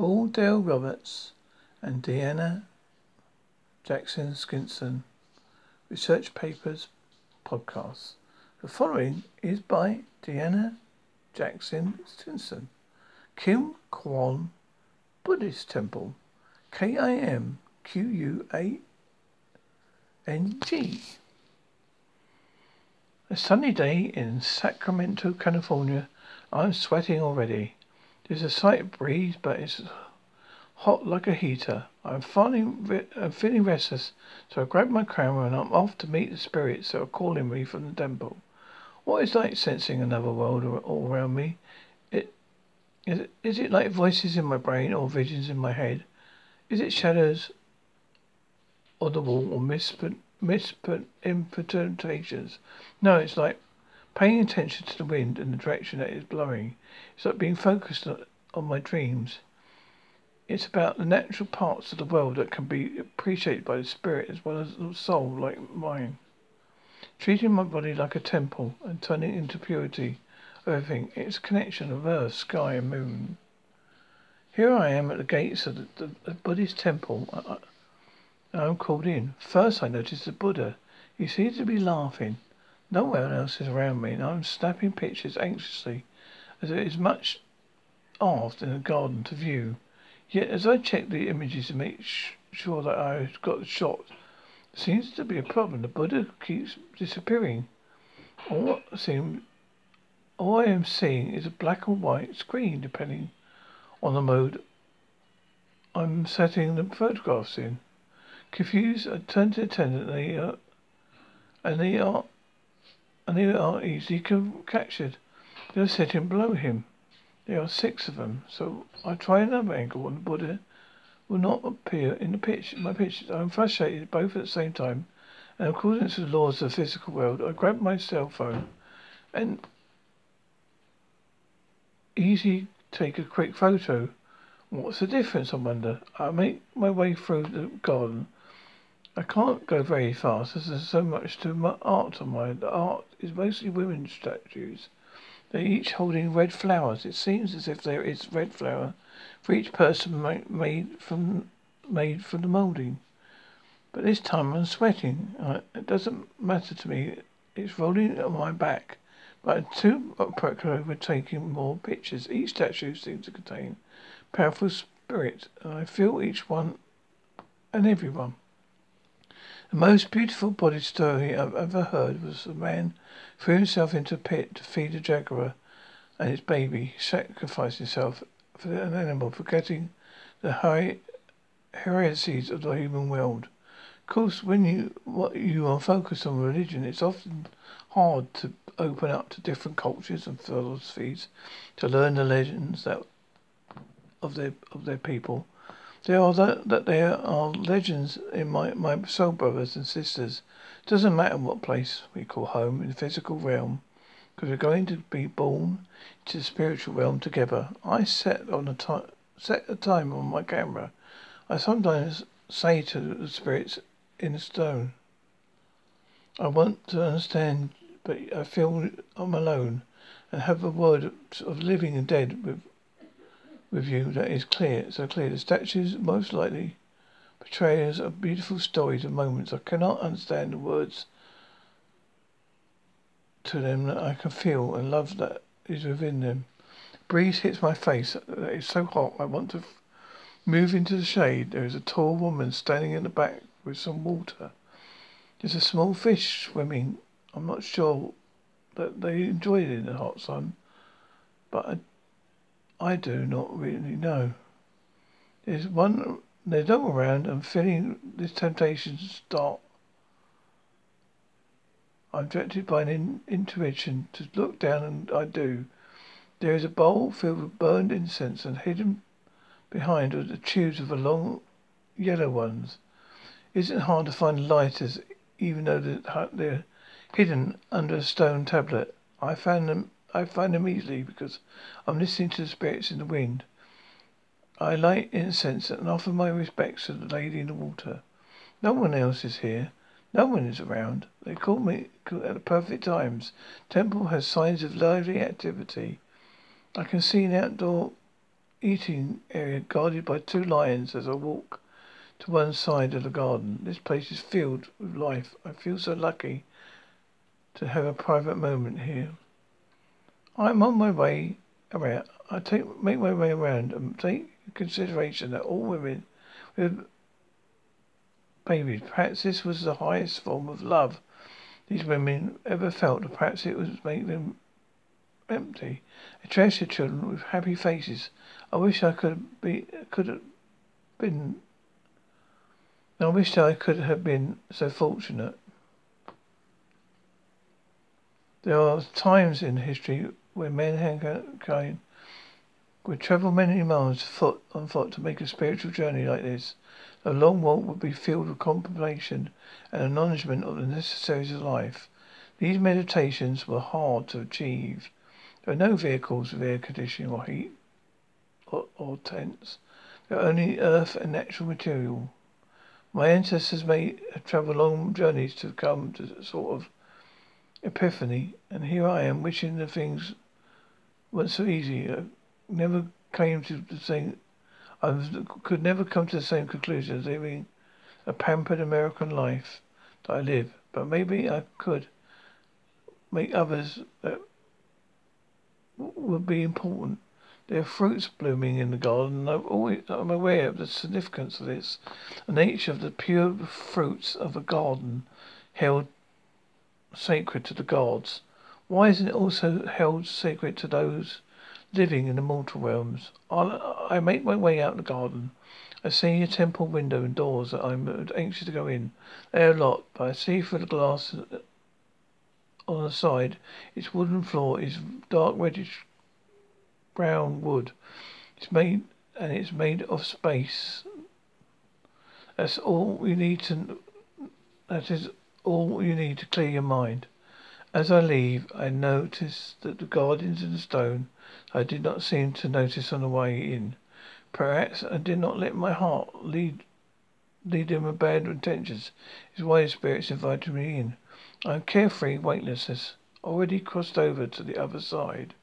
Paul Dale Roberts and Deanna Jaxine Stinson. Research Papers Podcast. The following is by Deanna Jaxine Stinson. Kim Quang Buddhist Temple. K I M Q U A N G. A sunny day in Sacramento, California. I'm sweating already. There's a slight breeze, but it's hot like a heater. I'm feeling, I'm feeling restless, so I grab my camera and I'm off to meet the spirits that are calling me from the temple. What is like sensing another world all around me? It, is, it, is it like voices in my brain or visions in my head? Is it shadows audible or misper, misinterpretations? No, it's like paying attention to the wind and the direction that it's blowing. It's like being focused on my dreams. It's about the natural parts of the world that can be appreciated by the spirit as well as the soul like mine. Treating my body like a temple and turning it into purity everything, its connection of earth, sky and moon. Here I am at the gates of the, the, the Buddhist temple. I, I'm called in. First I notice the Buddha. He seems to be laughing. No one else is around me, and I'm snapping pictures anxiously, as there is much art in the garden to view. Yet, as I check the images to make sh- sure that I've got the shot, seems to be a problem. The Buddha keeps disappearing. All, seem, all I am seeing is a black and white screen, depending on the mode I'm setting the photographs in. Confused, I turn to the attendant, and they are, and they are and they are easily captured. They are sitting below him. There are six of them, so I try another angle and the Buddha will not appear in the pitch my pictures. I am frustrated both at the same time and according to the laws of the physical world, I grab my cell phone and easy take a quick photo. What's the difference, I wonder? I make my way through the garden I can't go very fast as there's so much to my art on my the art is mostly women's statues. They're each holding red flowers. It seems as if there is red flower for each person made from made from the moulding. But this time I'm sweating. It doesn't matter to me. It's rolling on my back. But I'm too preoccupied with taking more pictures. Each statue seems to contain powerful spirit, and I feel each one and every one. The most beautiful body story I've ever heard was a man threw himself into a pit to feed a jaguar and its baby, sacrificed himself for an animal, forgetting the high heresies of the human world. Of course, when you what you are focused on religion, it's often hard to open up to different cultures and philosophies, to learn the legends that of their of their people. There are that, that there are legends in my, my soul brothers and sisters. Doesn't matter what place we call home in the physical realm, because we're going to be born to the spiritual realm together. I set on a time set a time on my camera. I sometimes say to the spirits in stone, I want to understand, but I feel I'm alone and have a word of living and dead with with you that is clear, so clear. The statues most likely portrays of beautiful stories of moments. I cannot understand the words to them that I can feel and love that is within them. Breeze hits my face. It is so hot. I want to move into the shade. There is a tall woman standing in the back with some water. There's a small fish swimming. I'm not sure that they enjoy it in the hot sun, but I I do not really know. There's one, there's no one around. I'm feeling this temptation to start. I'm directed by an in, intuition to look down, and I do. There is a bowl filled with burned incense, and hidden behind are the tubes of the long yellow ones. Isn't hard to find lighters, even though they're hidden under a stone tablet. I found them I find them easily because I'm listening to the spirits in the wind. I light incense and offer my respects to the lady in the water. No one else is here. No one is around. They call me at the perfect times. Temple has signs of lively activity. I can see an outdoor eating area guarded by two lions as I walk to one side of the garden. This place is filled with life. I feel so lucky to have a private moment here. I'm on my way around. I take make my way around and take consideration that all women with babies. Perhaps this was the highest form of love these women ever felt. Perhaps it was make them empty. I the children with happy faces. I wish I could be could have been. I wish I could have been so fortunate. There are times in history when mankind would travel many miles foot on foot to make a spiritual journey like this. A long walk would be filled with contemplation and acknowledgement of the necessaries of life. These meditations were hard to achieve. There are no vehicles with air conditioning or heat or, or tents. There are only earth and natural material. My ancestors made have traveled long journeys to come to a sort of epiphany, and here I am wishing the things weren't so easy. I never came to the same. I could never come to the same conclusion as living a pampered American life that I live, but maybe I could make others that would be important. There are fruits blooming in the garden. I'm, always, I'm aware of the significance of this. The nature of the pure fruits of a garden held sacred to the gods. Why isn't it also held sacred to those living in the mortal realms? I'll, I make my way out the garden. I see a temple window and doors that I'm anxious to go in. They are locked, but I see through the glass on the side. Its wooden floor is dark reddish brown wood. It's made and it's made of space. That's all we need to. That is all you need to clear your mind. As I leave, I notice that the guardians in the stone I did not seem to notice on the way in. Perhaps I did not let my heart lead lead him bad intentions. His wild spirits invited me in. I am carefree, weightlessness, already crossed over to the other side.